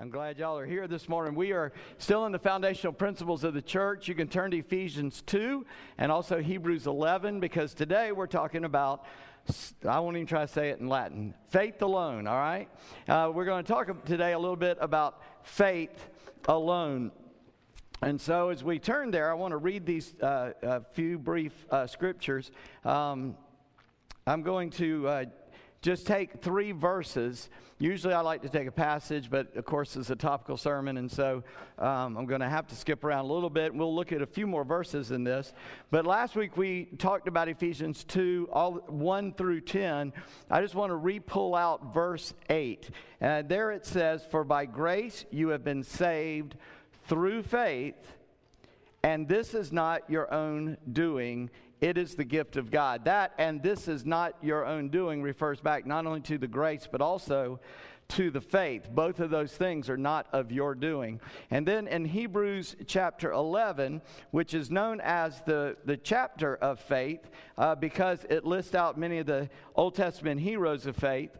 I'm glad y'all are here this morning. We are still in the foundational principles of the church. You can turn to Ephesians 2 and also Hebrews 11 because today we're talking about, I won't even try to say it in Latin, faith alone, all right? Uh, we're going to talk today a little bit about faith alone. And so as we turn there, I want to read these uh, few brief uh, scriptures. Um, I'm going to uh, just take three verses. Usually I like to take a passage, but of course it's a topical sermon, and so um, I'm going to have to skip around a little bit. We'll look at a few more verses in this. But last week we talked about Ephesians 2, all 1 through 10. I just want to re pull out verse 8. And there it says, For by grace you have been saved through faith, and this is not your own doing. It is the gift of God. That and this is not your own doing refers back not only to the grace, but also to the faith. Both of those things are not of your doing. And then in Hebrews chapter 11, which is known as the, the chapter of faith, uh, because it lists out many of the Old Testament heroes of faith.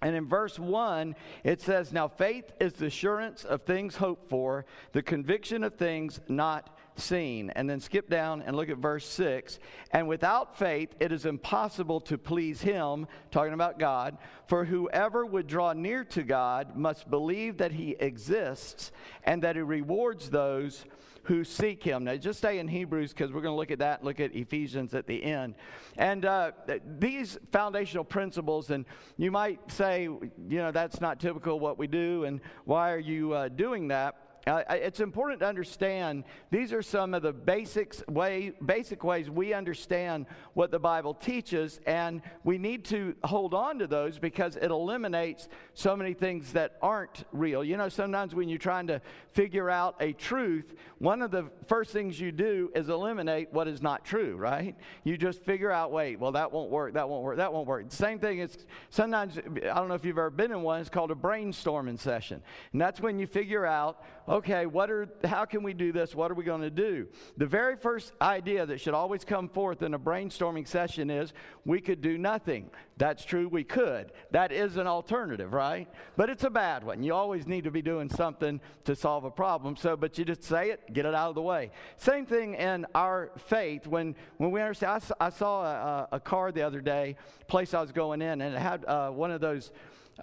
And in verse 1, it says, Now faith is the assurance of things hoped for, the conviction of things not seen. And then skip down and look at verse 6. And without faith, it is impossible to please him, talking about God. For whoever would draw near to God must believe that he exists and that he rewards those who seek him. Now, just stay in Hebrews because we're going to look at that, look at Ephesians at the end. And uh, these foundational principles, and you might say, you know, that's not typical what we do, and why are you uh, doing that? Uh, it's important to understand these are some of the basics way, basic ways we understand what the Bible teaches, and we need to hold on to those because it eliminates so many things that aren't real. You know, sometimes when you're trying to figure out a truth, one of the first things you do is eliminate what is not true, right? You just figure out, wait, well, that won't work, that won't work, that won't work. Same thing is sometimes, I don't know if you've ever been in one, it's called a brainstorming session. And that's when you figure out, okay, what are, how can we do this? What are we going to do? The very first idea that should always come forth in a brainstorming session is we could do nothing. That's true, we could. That is an alternative, right? But it's a bad one. You always need to be doing something to solve a problem. So, but you just say it, get it out of the way. Same thing in our faith. When, when we understand, I, I saw a, a, car the other day, place I was going in, and it had uh, one of those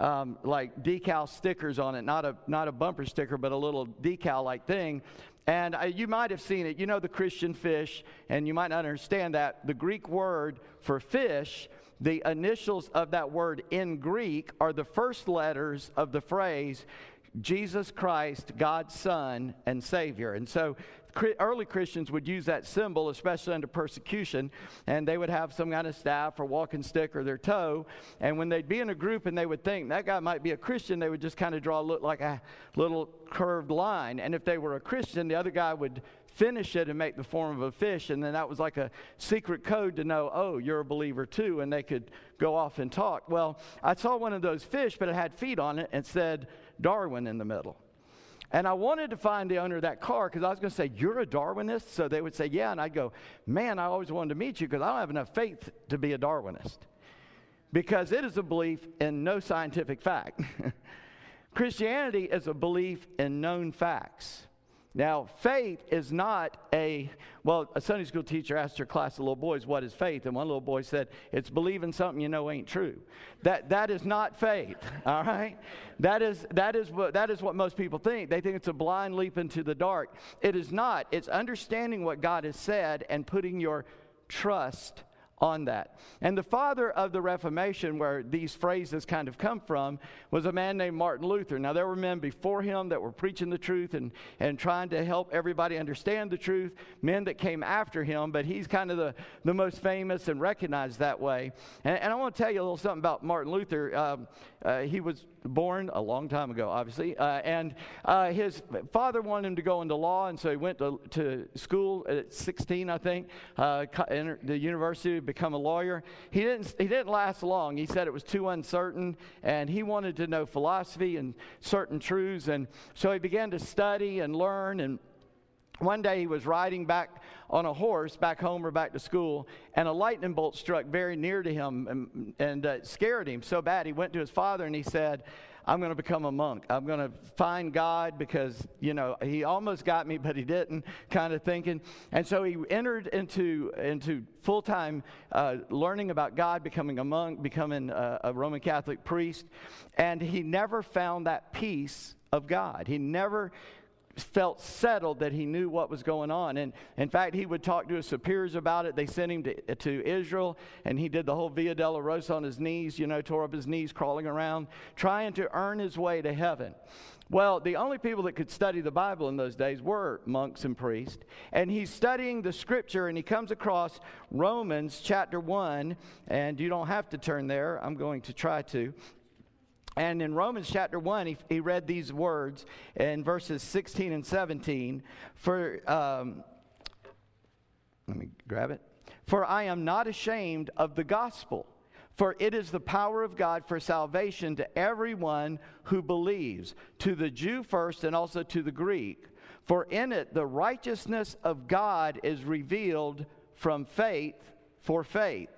um, like decal stickers on it, not a, not a bumper sticker, but a little decal like thing. And uh, you might have seen it. You know the Christian fish, and you might not understand that. The Greek word for fish, the initials of that word in Greek are the first letters of the phrase Jesus Christ, God's Son and Savior. And so early Christians would use that symbol, especially under persecution, and they would have some kind of staff or walking stick or their toe. And when they'd be in a group and they would think that guy might be a Christian, they would just kind of draw look like a little curved line. And if they were a Christian, the other guy would finish it and make the form of a fish. And then that was like a secret code to know, oh, you're a believer too. And they could go off and talk. Well, I saw one of those fish, but it had feet on it and said Darwin in the middle. And I wanted to find the owner of that car because I was going to say, You're a Darwinist? So they would say, Yeah. And I'd go, Man, I always wanted to meet you because I don't have enough faith to be a Darwinist. Because it is a belief in no scientific fact. Christianity is a belief in known facts. Now, faith is not a, well, a Sunday school teacher asked her class of little boys, what is faith? And one little boy said, it's believing something you know ain't true. That, that is not faith, all right? That is, that, is what, that is what most people think. They think it's a blind leap into the dark. It is not. It's understanding what God has said and putting your trust on that. And the father of the Reformation, where these phrases kind of come from, was a man named Martin Luther. Now, there were men before him that were preaching the truth and, and trying to help everybody understand the truth, men that came after him, but he's kind of the, the most famous and recognized that way. And, and I want to tell you a little something about Martin Luther. Um, uh, he was born a long time ago, obviously, uh, and uh, his father wanted him to go into law, and so he went to, to school at 16, I think, uh, the university become a lawyer. He didn't, he didn't last long. He said it was too uncertain, and he wanted to know philosophy and certain truths, and so he began to study and learn and one day he was riding back on a horse back home or back to school, and a lightning bolt struck very near to him and, and uh, scared him so bad. He went to his father and he said, I'm going to become a monk. I'm going to find God because, you know, he almost got me, but he didn't, kind of thinking. And so he entered into, into full time uh, learning about God, becoming a monk, becoming a, a Roman Catholic priest. And he never found that peace of God. He never felt settled that he knew what was going on. And in fact, he would talk to his superiors about it. They sent him to, to Israel, and he did the whole Via Dolorosa on his knees, you know, tore up his knees, crawling around, trying to earn his way to heaven. Well, the only people that could study the Bible in those days were monks and priests. And he's studying the scripture and he comes across Romans chapter 1. And you don't have to turn there, I'm going to try to. And in Romans chapter 1, he, he read these words in verses 16 and 17. For, um, let me grab it. For I am not ashamed of the gospel, for it is the power of God for salvation to everyone who believes, to the Jew first and also to the Greek. For in it the righteousness of God is revealed from faith for faith.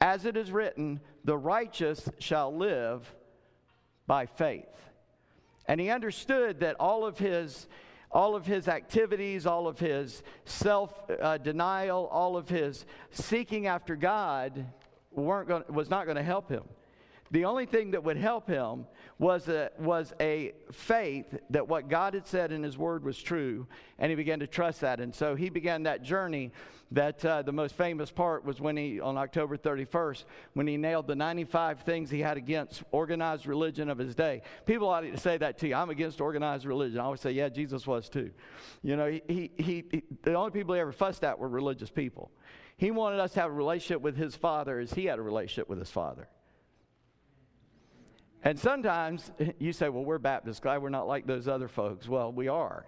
As it is written, the righteous shall live by faith. And he understood that all of his all of his activities, all of his self uh, denial, all of his seeking after God weren't going, was not going to help him. The only thing that would help him was a, was a faith that what God had said in His Word was true, and he began to trust that. And so he began that journey. That uh, the most famous part was when he, on October 31st, when he nailed the 95 things he had against organized religion of his day. People ought to say that to you. I'm against organized religion. I always say, yeah, Jesus was too. You know, he, he, he, he the only people he ever fussed at were religious people. He wanted us to have a relationship with his father as he had a relationship with his father. And sometimes you say, well, we're Baptist, glad we're not like those other folks. Well, we are.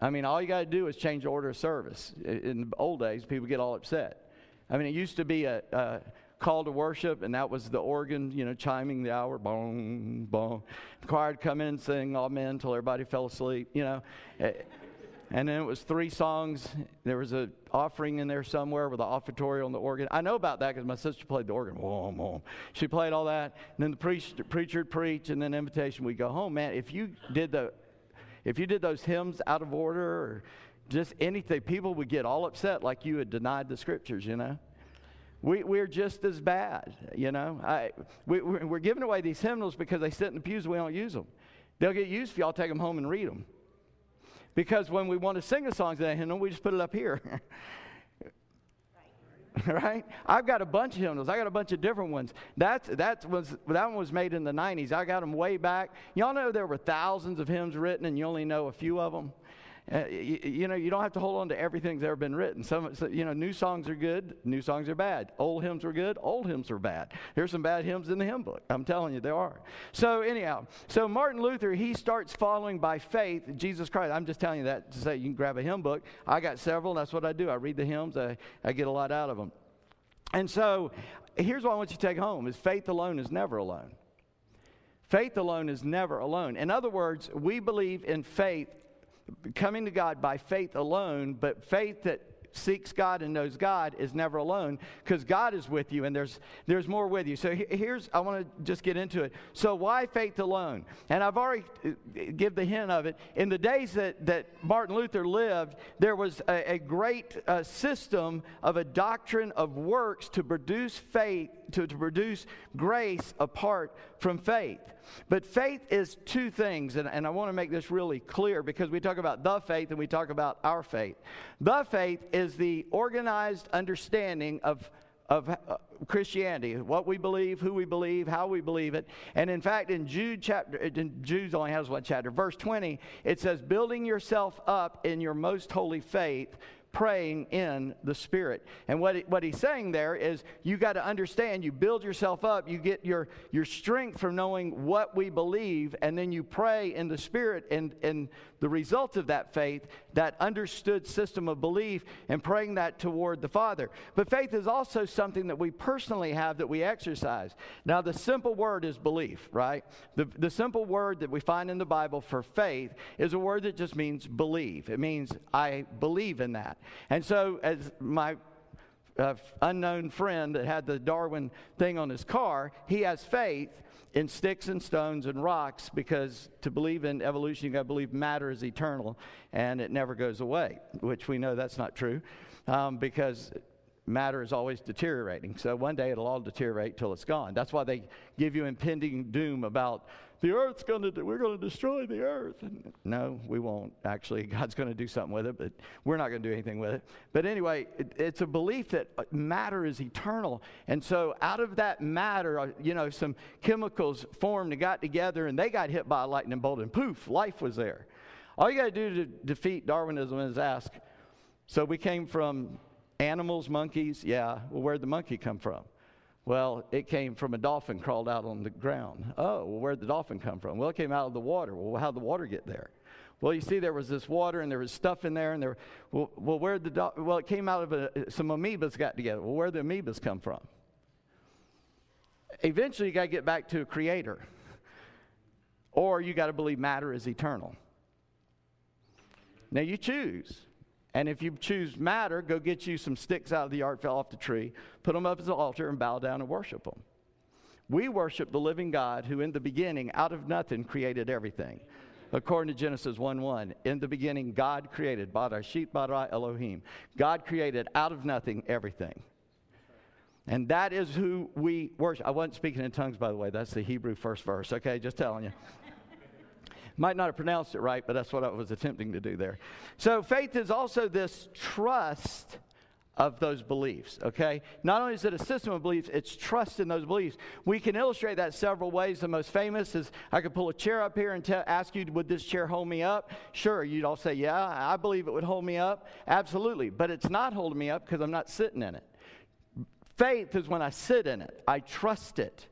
I mean, all you got to do is change the order of service. In the old days, people get all upset. I mean, it used to be a, a call to worship, and that was the organ, you know, chiming the hour, boom, boom. The choir would come in and sing Amen until everybody fell asleep, you know. Eh, And then it was three songs. There was an offering in there somewhere with the offertory on the organ. I know about that because my sister played the organ. Whoa, whoa. She played all that. And then the preacher, would preach, and then invitation. We go home, man. If you did the, if you did those hymns out of order or just anything, people would get all upset like you had denied the scriptures. You know. We, we're just as bad, you know. I, we, we're giving away these hymnals because they sit in the pews and we don't use them. They'll get used if y'all take them home and read them. Because when we want to sing a song today, you know, we just put it up here. right? I've got a bunch of hymnals. I got a bunch of different ones. That's that was that one was made in the '90s. I got them way back. Y'all know there were thousands of hymns written, and you only know a few of them. Uh, you, you, know, you don't have to hold on to everything that's ever been written. Some, so, you know, new songs are good, new songs are bad. Old hymns are good, old hymns are bad. There's some bad hymns in the hymn book. I'm telling you, there are. So, anyhow, so Martin Luther, he starts following by faith Jesus Christ. I'm just telling you that to say you can grab a hymn book. I got several, that's what I do. I read the hymns, I, I get a lot out of them. And so, here's what I want you to take home is faith alone is never alone. Faith alone is never alone. In other words, we believe in faith coming to God by faith alone, but faith that seeks God and knows God is never alone because God is with you and there's there's more with you. So here's I want to just get into it. So why faith alone? And I've already uh, give the hint of it. In the days that that Martin Luther lived, there was a, a great uh, system of a doctrine of works to produce faith to, to produce grace apart from faith. But faith is two things, and, and I want to make this really clear because we talk about the faith and we talk about our faith. The faith is the organized understanding of of uh, Christianity, what we believe, who we believe, how we believe it. And in fact, in Jude chapter, in Jude only has one chapter, verse 20, it says, building yourself up in your most holy faith praying in the Spirit. And what, what he's saying there is you got to understand, you build yourself up, you get your, your strength from knowing what we believe, and then you pray in the Spirit. And, and the result of that faith, that understood system of belief, and praying that toward the Father. But faith is also something that we personally have that we exercise. Now, the simple word is belief, right? The, the simple word that we find in the Bible for faith is a word that just means believe. It means I believe in that. And so, as my uh, unknown friend that had the Darwin thing on his car, he has faith in sticks and stones and rocks because to believe in evolution, you got to believe matter is eternal and it never goes away, which we know that's not true um, because matter is always deteriorating. So one day it'll all deteriorate till it's gone. That's why they give you impending doom about the earth's going to, we're going to destroy the earth. And no, we won't. Actually, God's going to do something with it, but we're not going to do anything with it. But anyway, it, it's a belief that uh, matter is eternal. And so out of that matter, uh, you know, some chemicals formed and got together and they got hit by a lightning bolt and poof, life was there. All you got to do to defeat Darwinism is ask, so we came from animals, monkeys? Yeah. Well, where'd the monkey come from? Well, it came from a dolphin crawled out on the ground. Oh, well, where'd the dolphin come from? Well, it came out of the water. Well, how'd the water get there? Well, you see, there was this water and there was stuff in there, and there. Well, well where'd the do- well? It came out of a, some amoebas got together. Well, where'd the amoebas come from? Eventually, you got to get back to a creator, or you got to believe matter is eternal. Now you choose. And if you choose matter, go get you some sticks out of the yard, fell off the tree, put them up as an altar, and bow down and worship them. We worship the living God who, in the beginning, out of nothing, created everything. According to Genesis 1 1, in the beginning, God created, Barashit bara Elohim. God created out of nothing everything. And that is who we worship. I wasn't speaking in tongues, by the way. That's the Hebrew first verse, okay? Just telling you. Might not have pronounced it right, but that's what I was attempting to do there. So faith is also this trust of those beliefs, okay? Not only is it a system of beliefs, it's trust in those beliefs. We can illustrate that several ways. The most famous is I could pull a chair up here and tell, ask you, would this chair hold me up? Sure, you'd all say, yeah, I believe it would hold me up. Absolutely. But it's not holding me up because I'm not sitting in it. Faith is when I sit in it, I trust it,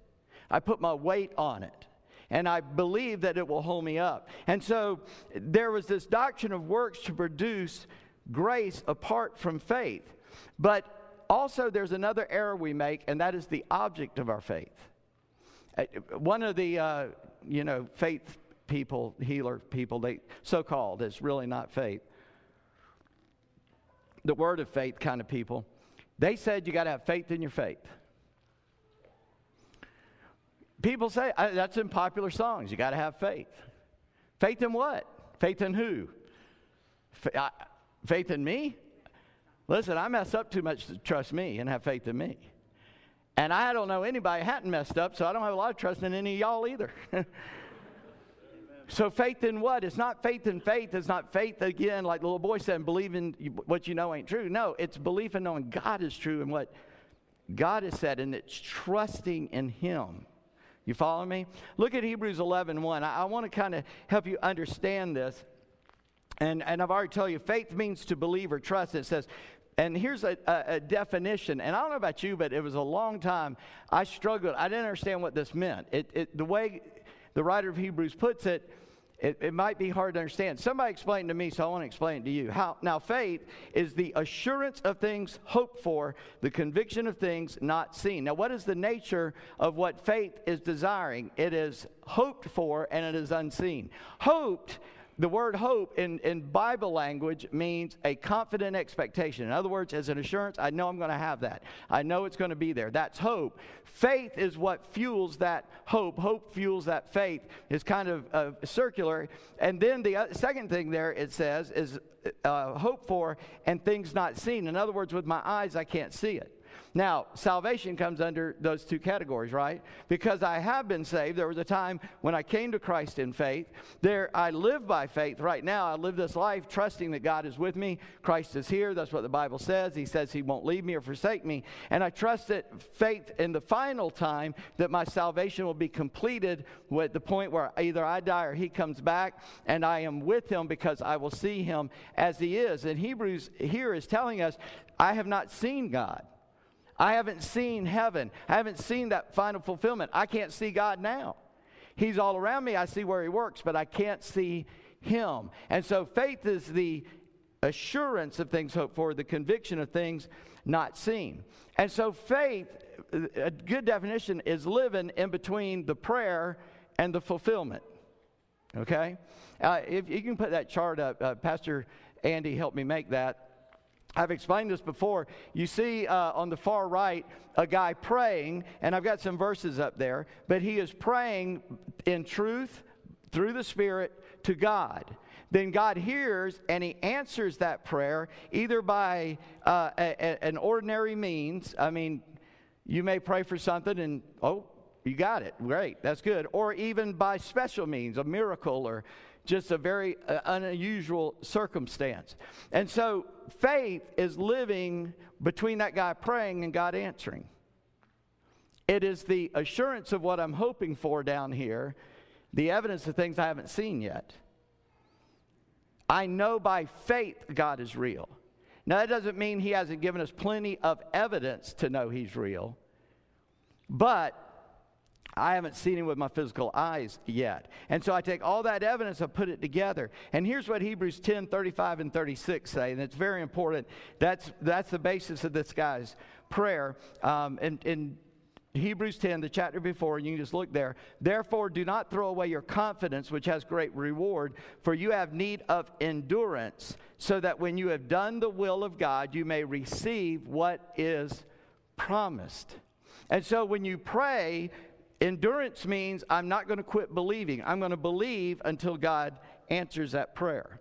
I put my weight on it and I believe that it will hold me up. And so there was this doctrine of works to produce grace apart from faith. But also, there's another error we make, and that is the object of our faith. Uh, one of the, uh, you know, faith people, healer people, they so called, is really not faith. The word of faith kind of people. They said you got to have faith in your faith. People say I, that's in popular songs. You got to have faith. Faith in what? Faith in who? Faith in me? Listen, I mess up too much to trust me and have faith in me. And I don't know anybody hadn't messed up, so I don't have a lot of trust in any of y'all either. so faith in what? It's not faith in faith. It's not faith again, like the little boy said, believing what you know ain't true. No, it's belief in knowing God is true and what God has said, and it's trusting in Him. You follow me? Look at Hebrews 11 1. I, I want to kind of help you understand this. And, and I've already told you, faith means to believe or trust. It says, and here's a, a, a, definition. And I don't know about you, but it was a long time I struggled. I didn't understand what this meant. It, it, the way the writer of Hebrews puts it, it, it, might be hard to understand. Somebody explained to me, so I want to explain to you. How, now, faith is the assurance of things hoped for, the conviction of things not seen. Now, what is the nature of what faith is desiring? It is hoped for and it is unseen. Hoped the word hope in, in Bible language means a confident expectation. In other words, as an assurance, I know I'm going to have that. I know it's going to be there. That's hope. Faith is what fuels that hope. Hope fuels that faith. It's kind of uh, circular. And then the second thing there it says is uh, hope for and things not seen. In other words, with my eyes, I can't see it. Now, salvation comes under those two categories, right? Because I have been saved. There was a time when I came to Christ in faith. There, I live by faith. Right now, I live this life trusting that God is with me. Christ is here. That's what the Bible says. He says He won't leave me or forsake me. And I trust that faith in the final time that my salvation will be completed at the point where either I die or He comes back, and I am with Him because I will see Him as He is. And Hebrews here is telling us, I have not seen God. I haven't seen heaven. I haven't seen that final fulfillment. I can't see God now. He's all around me. I see where He works, but I can't see Him. And so faith is the assurance of things hoped for, the conviction of things not seen. And so faith, a good definition, is living in between the prayer and the fulfillment. Okay? Uh, if you can put that chart up, uh, Pastor Andy helped me make that. I've explained this before. You see uh, on the far right a guy praying, and I've got some verses up there, but he is praying in truth through the Spirit to God. Then God hears and he answers that prayer either by uh, a, a, an ordinary means. I mean, you may pray for something and, oh, you got it. Great. That's good. Or even by special means, a miracle or just a very uh, unusual circumstance. And so faith is living between that guy praying and God answering. It is the assurance of what I'm hoping for down here, the evidence of things I haven't seen yet. I know by faith God is real. Now, that doesn't mean He hasn't given us plenty of evidence to know He's real, but I haven't seen him with my physical eyes yet. And so I take all that evidence, I put it together. And here's what Hebrews 10 35 and 36 say, and it's very important. That's, that's the basis of this guy's prayer. Um, in, in Hebrews 10, the chapter before, you can just look there. Therefore, do not throw away your confidence, which has great reward, for you have need of endurance, so that when you have done the will of God, you may receive what is promised. And so when you pray, Endurance means I'm not going to quit believing. I'm going to believe until God answers that prayer.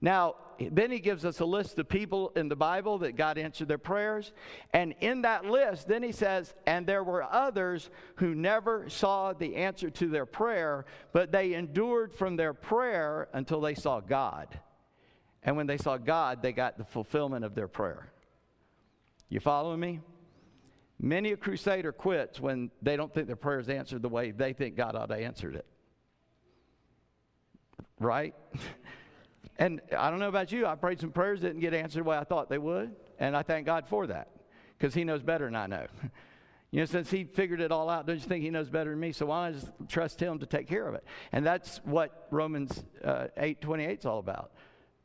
Now, then he gives us a list of people in the Bible that God answered their prayers. And in that list, then he says, and there were others who never saw the answer to their prayer, but they endured from their prayer until they saw God. And when they saw God, they got the fulfillment of their prayer. You following me? Many a crusader quits when they don't think their prayer is answered the way they think God ought to answer it. Right? and I don't know about you, I prayed some prayers didn't get answered the way I thought they would, and I thank God for that because He knows better than I know. You know, since he figured it all out, don't you think he knows better than me? So why don't I just trust him to take care of it? And that's what Romans uh, 8 28 is all about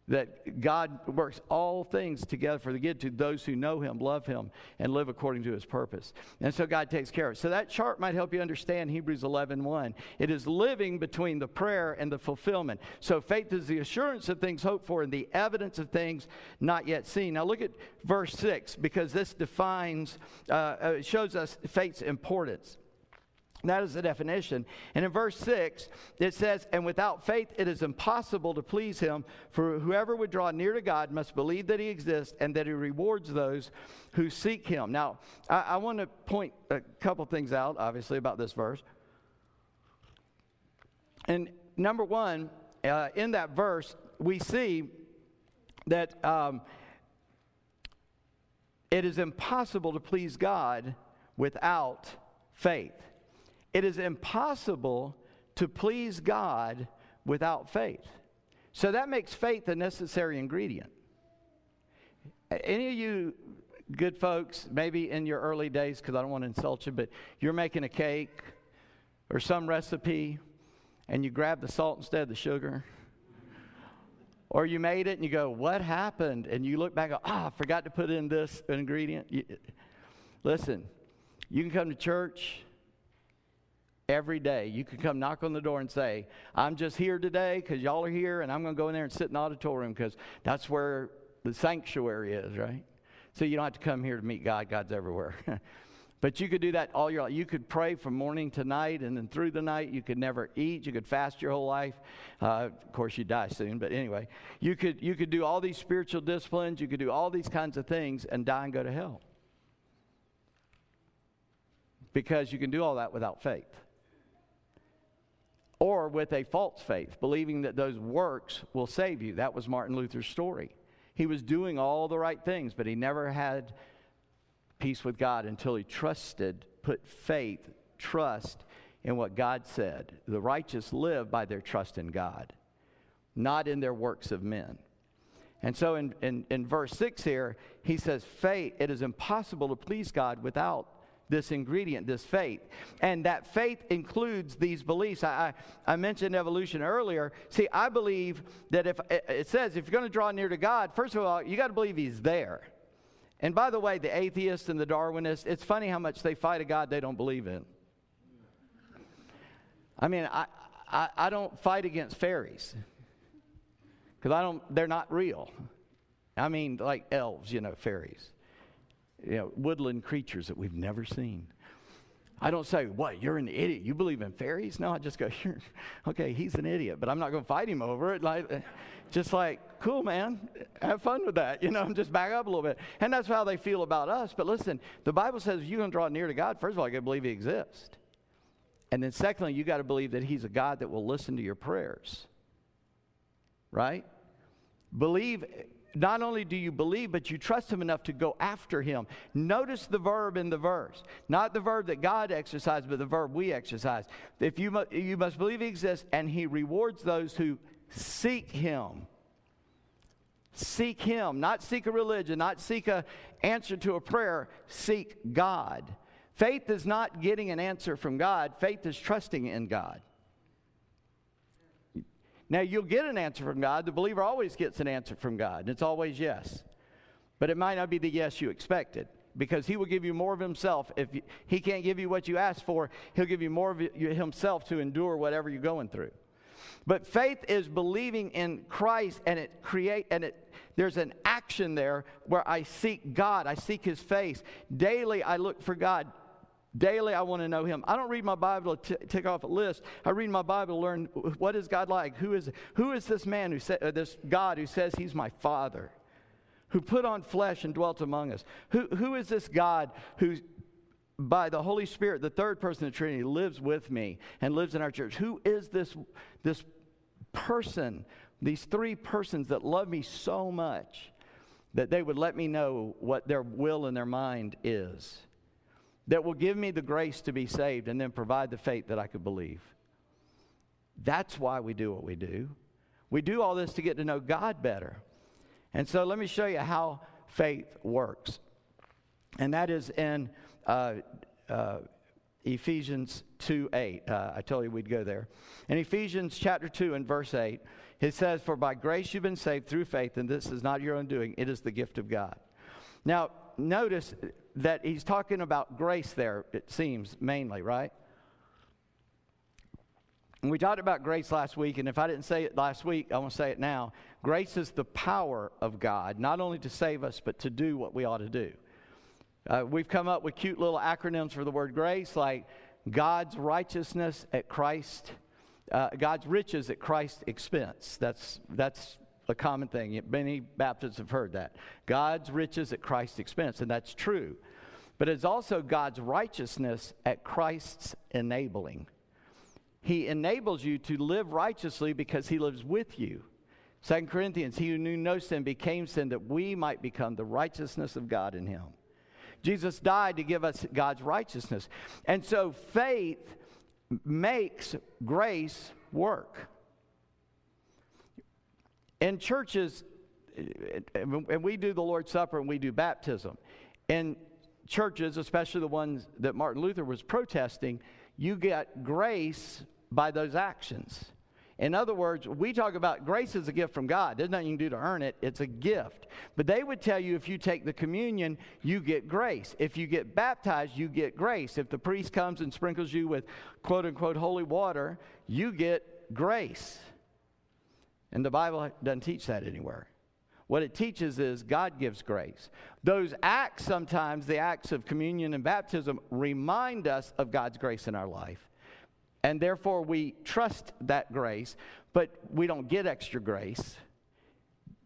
that God works all things together for the good to those who know Him, love Him, and live according to His purpose. And so God takes care of it. So that chart might help you understand Hebrews 11 1. It is living between the prayer and the fulfillment. So faith is the assurance of things hoped for and the evidence of things not yet seen. Now look at verse 6 because this defines, uh, uh shows us faith's importance. That is the definition. And in verse 6, it says, And without faith it is impossible to please him, for whoever would draw near to God must believe that he exists and that he rewards those who seek him. Now, I, I want to point a couple things out, obviously, about this verse. And number one, uh, in that verse, we see that um, it is impossible to please God without faith. It is impossible to please God without faith. So that makes faith a necessary ingredient. Any of you good folks, maybe in your early days, because I don't want to insult you, but you're making a cake or some recipe and you grab the salt instead of the sugar. Or you made it and you go, What happened? And you look back Ah, oh, I forgot to put in this ingredient. You, listen, you can come to church every day. You could come knock on the door and say, I'm just here today because y'all are here, and I'm going to go in there and sit in the auditorium because that's where the sanctuary is, right? So you don't have to come here to meet God, God's everywhere. but you could do that all your life. You could pray from morning to night and then through the night. You could never eat. You could fast your whole life. Uh, of course, you die soon, but anyway, you could, you could do all these spiritual disciplines. You could do all these kinds of things and die and go to hell. Because you can do all that without faith or with a false faith, believing that those works will save you. That was Martin Luther's story. He was doing all the right things, but he never had peace with God until he trusted, put faith, trust in what God said. The righteous live by their trust in God, not in their works of men. And so in, in, in verse 6 here, he says, Faith, it is impossible to please God without this ingredient, this faith. And that faith includes these beliefs. I, I, I, mentioned evolution earlier. See, I believe that if it says if you're going to draw near to God, first of all, you got to believe He's there. And by the way, the atheists and the Darwinists, it's funny how much they fight a God they don't believe in. I mean, I, I, I don't fight against fairies because I don't, they're not real. I mean, like elves, you know, fairies, you know, woodland creatures that we've never seen. I don't say, What, you're an idiot. You believe in fairies? No, I just go, Okay, he's an idiot, but I'm not going to fight him over it. Like, just like, cool, man, have fun with that. You know, I'm just back up a little bit. And that's how they feel about us. But listen, the Bible says you're going to draw near to God, first of all, you got to believe He exists. And then secondly, you got to believe that He's a God that will listen to your prayers. Right? Believe not only do you believe, but you trust Him enough to go after Him. Notice the verb in the verse. Not the verb that God exercised, but the verb we exercise. If you, mu- you must believe He exists, and He rewards those who seek Him. Seek Him, not seek a religion, not seek an answer to a prayer. Seek God. Faith is not getting an answer from God. Faith is trusting in God. Now, you'll get an answer from God. The believer always gets an answer from God, and it's always yes. But it might not be the yes you expected because He will give you more of Himself. If He can't give you what you asked for, He'll give you more of Himself to endure whatever you're going through. But faith is believing in Christ and it create and it there's an action there where I seek God, I seek his face. Daily I look for God. Daily, I want to know Him. I don't read my Bible to t- tick off a list. I read my Bible to learn what is God like. Who is who is this man who sa- uh, this God who says He's my Father, who put on flesh and dwelt among us? Who who is this God who, by the Holy Spirit, the third person of the Trinity, lives with me and lives in our church? Who is this this person? These three persons that love me so much that they would let me know what their will and their mind is that will give me the grace to be saved and then provide the faith that I could believe. That's why we do what we do. We do all this to get to know God better. And so let me show you how faith works. And that is in uh, uh, Ephesians 2 8. Uh, I told you we'd go there. In Ephesians chapter 2 and verse 8, it says, For by grace you've been saved through faith, and this is not your own doing, it is the gift of God. Now, notice that he's talking about grace there, it seems, mainly, right? And we talked about grace last week, and if I didn't say it last week, I want to say it now. Grace is the power of God, not only to save us, but to do what we ought to do. Uh, we've come up with cute little acronyms for the word grace, like God's righteousness at Christ, uh, God's riches at Christ's expense. That's, that's a common thing. Many Baptists have heard that. God's riches at Christ's expense, and that's true. But it's also God's righteousness at Christ's enabling. He enables you to live righteously because he lives with you. 2 Corinthians, he who knew no sin became sin that we might become the righteousness of God in him. Jesus died to give us God's righteousness. And so faith makes grace work in churches, and we do the Lord's Supper and we do baptism. In churches, especially the ones that Martin Luther was protesting, you get grace by those actions. In other words, we talk about grace as a gift from God. There's nothing you can do to earn it, it's a gift. But they would tell you if you take the communion, you get grace. If you get baptized, you get grace. If the priest comes and sprinkles you with quote unquote holy water, you get grace. And the Bible doesn't teach that anywhere. What it teaches is God gives grace. Those acts, sometimes the acts of communion and baptism, remind us of God's grace in our life. And therefore, we trust that grace, but we don't get extra grace.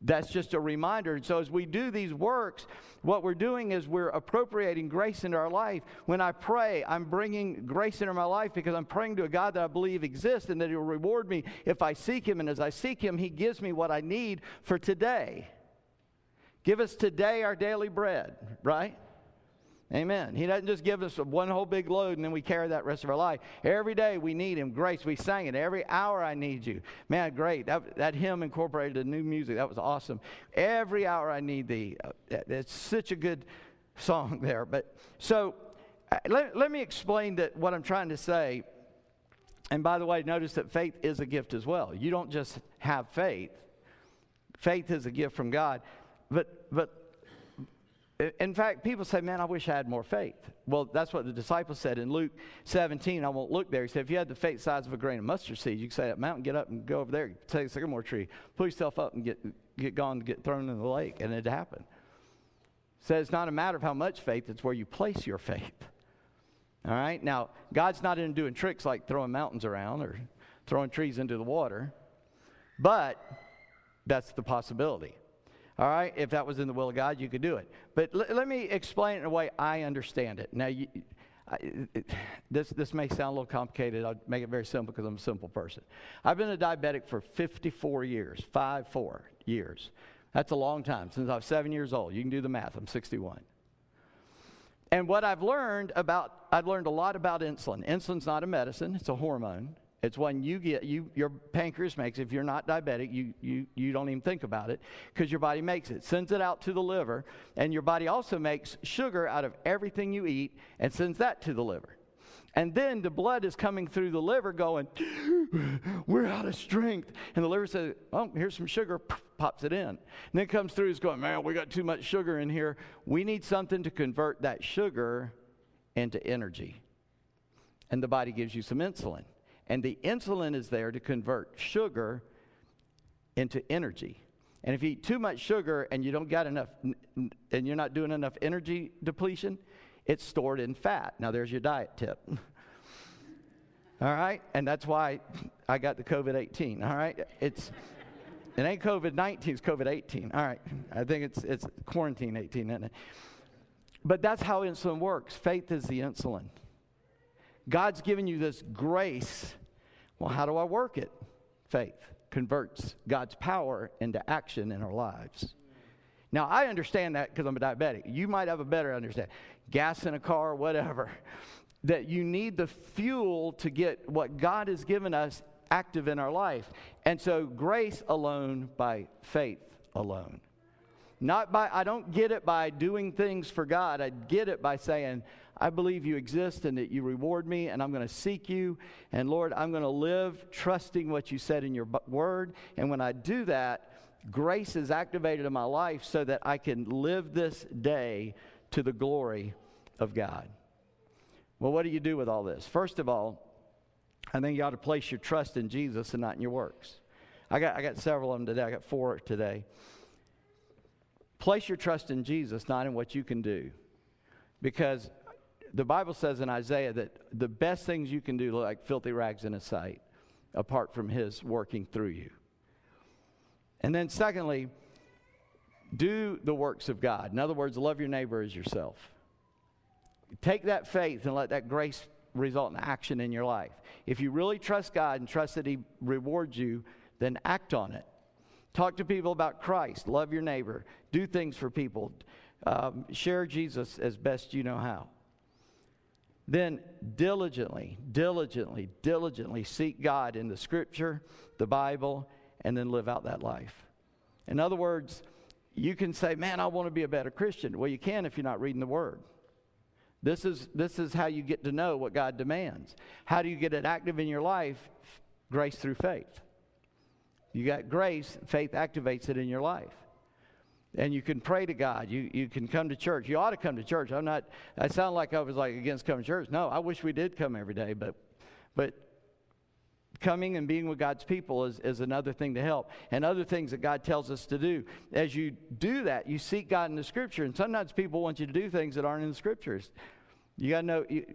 That's just a reminder. And so, as we do these works, what we're doing is we're appropriating grace into our life. When I pray, I'm bringing grace into my life because I'm praying to a God that I believe exists and that He'll reward me if I seek Him. And as I seek Him, He gives me what I need for today. Give us today our daily bread, right? Amen. He doesn't just give us one whole big load and then we carry that rest of our life. Every day we need Him. Grace. We sang it. Every hour I need you. Man, great. That, that hymn incorporated the new music. That was awesome. Every hour I need thee. Uh, it's such a good song there. But so uh, let, let me explain that what I'm trying to say. And by the way, notice that faith is a gift as well. You don't just have faith. Faith is a gift from God. But but in fact, people say, Man, I wish I had more faith. Well, that's what the disciples said in Luke 17. I won't look there. He said, If you had the faith size of a grain of mustard seed, you could say that mountain, get up and go over there, take a sycamore tree, pull yourself up and get, get gone, get thrown in the lake. And it happened. So it's not a matter of how much faith, it's where you place your faith. All right? Now, God's not into doing tricks like throwing mountains around or throwing trees into the water, but that's the possibility. All right, if that was in the will of God, you could do it. But l- let me explain it in a way I understand it. Now, you, I, it, this, this may sound a little complicated. I'll make it very simple because I'm a simple person. I've been a diabetic for 54 years, five, four years. That's a long time, since I was seven years old. You can do the math, I'm 61. And what I've learned about, I've learned a lot about insulin. Insulin's not a medicine, it's a hormone. It's one you get, you, your pancreas makes. If you're not diabetic, you, you, you don't even think about it because your body makes it, sends it out to the liver, and your body also makes sugar out of everything you eat and sends that to the liver. And then the blood is coming through the liver going, we're out of strength. And the liver says, oh, here's some sugar, pops it in. And then it comes through, it's going, man, we got too much sugar in here. We need something to convert that sugar into energy. And the body gives you some insulin. And the insulin is there to convert sugar into energy. And if you eat too much sugar and you don't get enough, and you're not doing enough energy depletion, it's stored in fat. Now, there's your diet tip. all right? And that's why I got the COVID 18. All right? It's. It ain't COVID 19, it's COVID 18. All right. I think it's, it's quarantine 18, isn't it? But that's how insulin works. Faith is the insulin. God's given you this grace. Well, how do I work it? Faith converts God's power into action in our lives. Now, I understand that because I'm a diabetic. You might have a better understanding. Gas in a car, whatever. That you need the fuel to get what God has given us active in our life. And so, grace alone by faith alone. Not by, I don't get it by doing things for God. I get it by saying, I believe you exist and that you reward me, and I'm going to seek you. And Lord, I'm going to live trusting what you said in your word. And when I do that, grace is activated in my life so that I can live this day to the glory of God. Well, what do you do with all this? First of all, I think you ought to place your trust in Jesus and not in your works. I got, I got several of them today. I got four today. Place your trust in Jesus, not in what you can do. Because the Bible says in Isaiah that the best things you can do look like filthy rags in his sight, apart from his working through you. And then, secondly, do the works of God. In other words, love your neighbor as yourself. Take that faith and let that grace result in action in your life. If you really trust God and trust that He rewards you, then act on it. Talk to people about Christ. Love your neighbor. Do things for people. Um, share Jesus as best you know how. Then diligently, diligently, diligently seek God in the scripture, the Bible, and then live out that life. In other words, you can say, Man, I want to be a better Christian. Well, you can if you're not reading the Word. This is, this is how you get to know what God demands. How do you get it active in your life? Grace through faith. You got grace, faith activates it in your life. And you can pray to God. You, you can come to church. You ought to come to church. I'm not, I sound like I was like against coming to church. No, I wish we did come every day, but, but coming and being with God's people is, is another thing to help. And other things that God tells us to do. As you do that, you seek God in the scripture. And sometimes people want you to do things that aren't in the scriptures. You got to know you,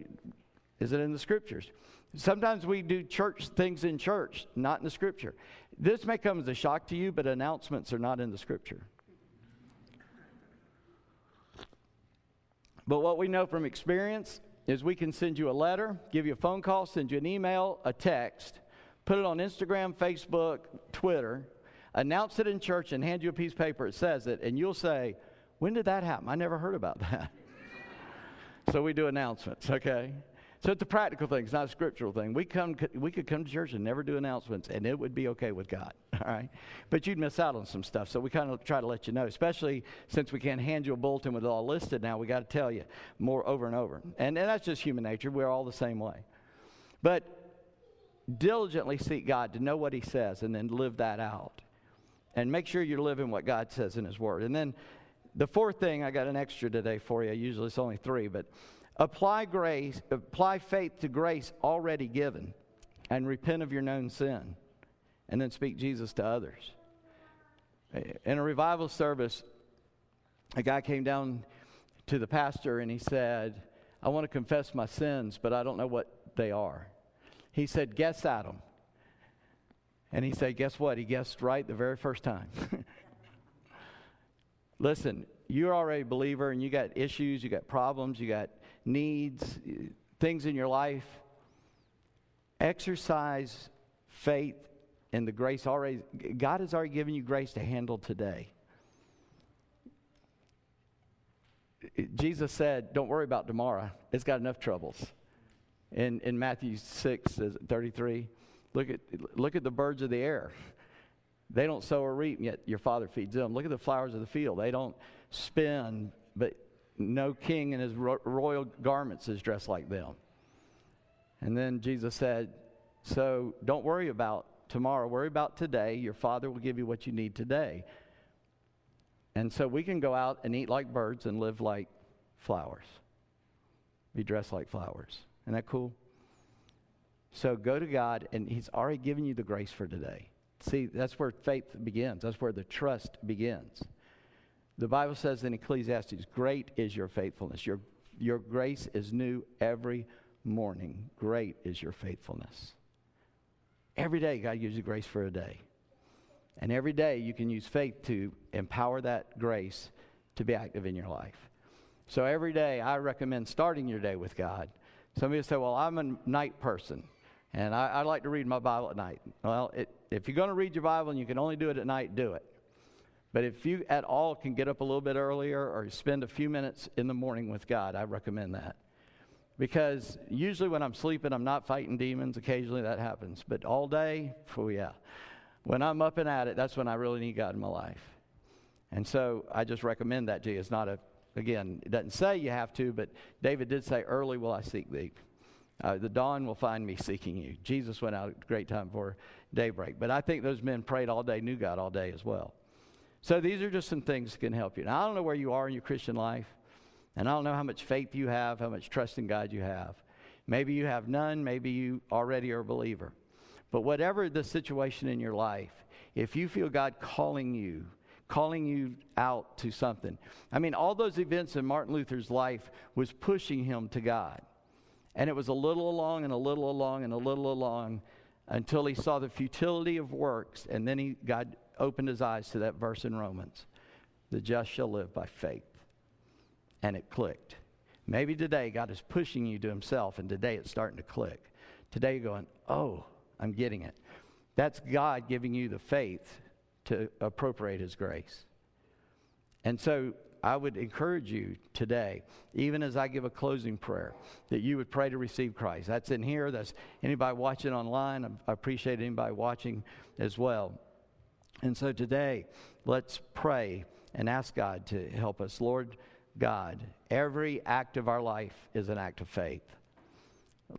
is it in the scriptures? Sometimes we do church things in church, not in the scripture. This may come as a shock to you, but announcements are not in the scripture. But what we know from experience is we can send you a letter, give you a phone call, send you an email, a text, put it on Instagram, Facebook, Twitter, announce it in church, and hand you a piece of paper. It says it, and you'll say, When did that happen? I never heard about that. so we do announcements, okay? So it's a practical thing. It's not a scriptural thing. We come, we could come to church and never do announcements, and it would be okay with God. All right, but you'd miss out on some stuff. So we kind of try to let you know, especially since we can't hand you a bulletin with it all listed. Now we got to tell you more over and over, and, and that's just human nature. We're all the same way. But diligently seek God to know what He says, and then live that out, and make sure you're living what God says in His Word. And then the fourth thing, I got an extra today for you. Usually it's only three, but apply grace, apply faith to grace already given, and repent of your known sin, and then speak Jesus to others. In a revival service, a guy came down to the pastor and he said, I want to confess my sins, but I don't know what they are. He said, Guess at them. And he said, Guess what? He guessed right the very first time. Listen, you're already a believer and you got issues, you got problems, you got needs, eh, things in your life. Exercise faith in the grace already, God has already given you grace to handle today. Eh, Jesus said, Don't worry about tomorrow. It's got enough troubles. In, in Matthew 6, 33, look at, look at the birds of the air. They don't sow or reap, yet your Father feeds them. Look at the flowers of the field. They don't spin, but no king in his ro- royal garments is dressed like them. And then Jesus said, So don't worry about tomorrow. Worry about today. Your Father will give you what you need today. And so we can go out and eat like birds and live like flowers, be dressed like flowers. Isn't that cool? So go to God, and He's already given you the grace for today. See, that's where faith begins, that's where the trust begins. The Bible says in Ecclesiastes, Great is your faithfulness. Your, your grace is new every morning. Great is your faithfulness. Every day, God gives you grace for a day. And every day, you can use faith to empower that grace to be active in your life. So every day, I recommend starting your day with God. Some of you say, Well, I'm a night person, and I, I like to read my Bible at night. Well, it, if you're going to read your Bible and you can only do it at night, do it. But if you at all can get up a little bit earlier or spend a few minutes in the morning with God, I recommend that. Because usually when I'm sleeping, I'm not fighting demons. Occasionally that happens. But all day, oh yeah. When I'm up and at it, that's when I really need God in my life. And so I just recommend that to you. It's not a, again, it doesn't say you have to, but David did say, Early will I seek thee. Uh, the dawn will find me seeking you. Jesus went out at great time for daybreak. But I think those men prayed all day, knew God all day as well. So these are just some things that can help you. Now, I don't know where you are in your Christian life, and I don't know how much faith you have, how much trust in God you have. Maybe you have none, maybe you already are a believer. But whatever the situation in your life, if you feel God calling you, calling you out to something. I mean, all those events in Martin Luther's life was pushing him to God. And it was a little along and a little along and a little along until he saw the futility of works, and then he, God opened his eyes to that verse in Romans the just shall live by faith. And it clicked. Maybe today God is pushing you to himself, and today it's starting to click. Today you're going, oh, I'm getting it. That's God giving you the faith to appropriate his grace. And so I would encourage you today, even as I give a closing prayer, that you would pray to receive Christ. That's in here. That's anybody watching online. I appreciate anybody watching as well. And so today, let's pray and ask God to help us. Lord God, every act of our life is an act of faith.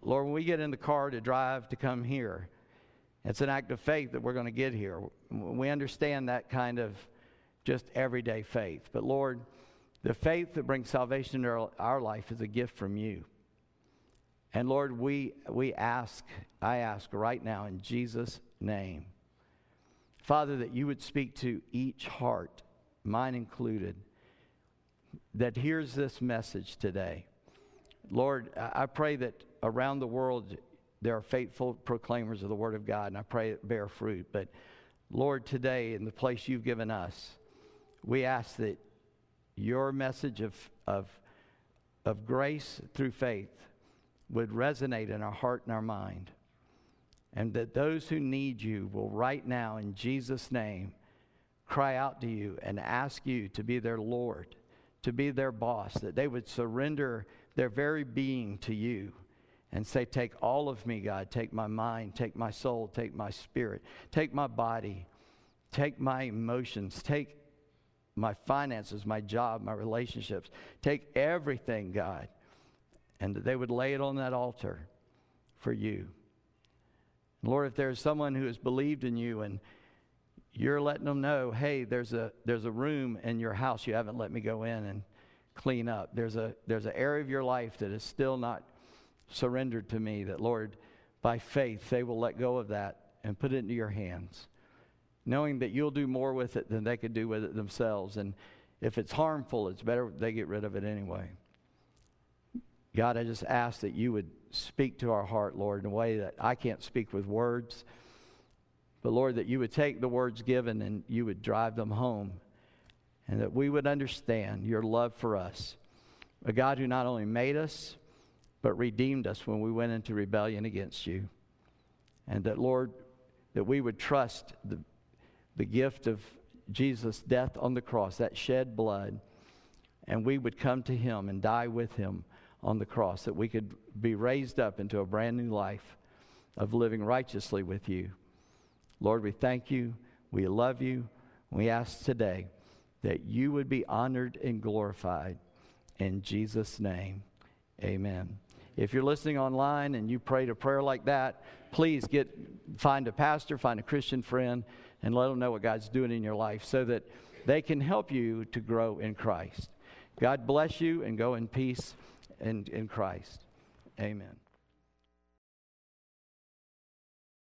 Lord, when we get in the car to drive to come here, it's an act of faith that we're going to get here. We understand that kind of just everyday faith. But Lord, the faith that brings salvation into our life is a gift from you. And Lord, we, we ask, I ask right now in Jesus' name, Father, that you would speak to each heart, mine included, that hears this message today. Lord, I pray that around the world there are faithful proclaimers of the Word of God, and I pray it bear fruit. But Lord, today, in the place you've given us, we ask that your message of, of, of grace through faith would resonate in our heart and our mind. And that those who need you will right now, in Jesus' name, cry out to you and ask you to be their Lord, to be their boss, that they would surrender their very being to you and say, Take all of me, God. Take my mind, take my soul, take my spirit, take my body, take my emotions, take my finances, my job, my relationships. Take everything, God, and that they would lay it on that altar for you. Lord, if there's someone who has believed in you and you're letting them know, hey, there's a there's a room in your house you haven't let me go in and clean up. There's a there's an area of your life that is still not surrendered to me. That Lord, by faith, they will let go of that and put it into your hands, knowing that you'll do more with it than they could do with it themselves. And if it's harmful, it's better they get rid of it anyway. God, I just ask that you would speak to our heart, Lord, in a way that I can't speak with words. But Lord, that you would take the words given and you would drive them home, and that we would understand your love for us. A God who not only made us, but redeemed us when we went into rebellion against you. And that, Lord, that we would trust the, the gift of Jesus' death on the cross, that shed blood, and we would come to him and die with him on the cross, that we could be raised up into a brand new life of living righteously with you. Lord, we thank you. We love you. We ask today that you would be honored and glorified. In Jesus' name, amen. If you're listening online and you prayed a prayer like that, please get find a pastor, find a Christian friend, and let them know what God's doing in your life so that they can help you to grow in Christ. God bless you and go in peace in, in Christ. Amen.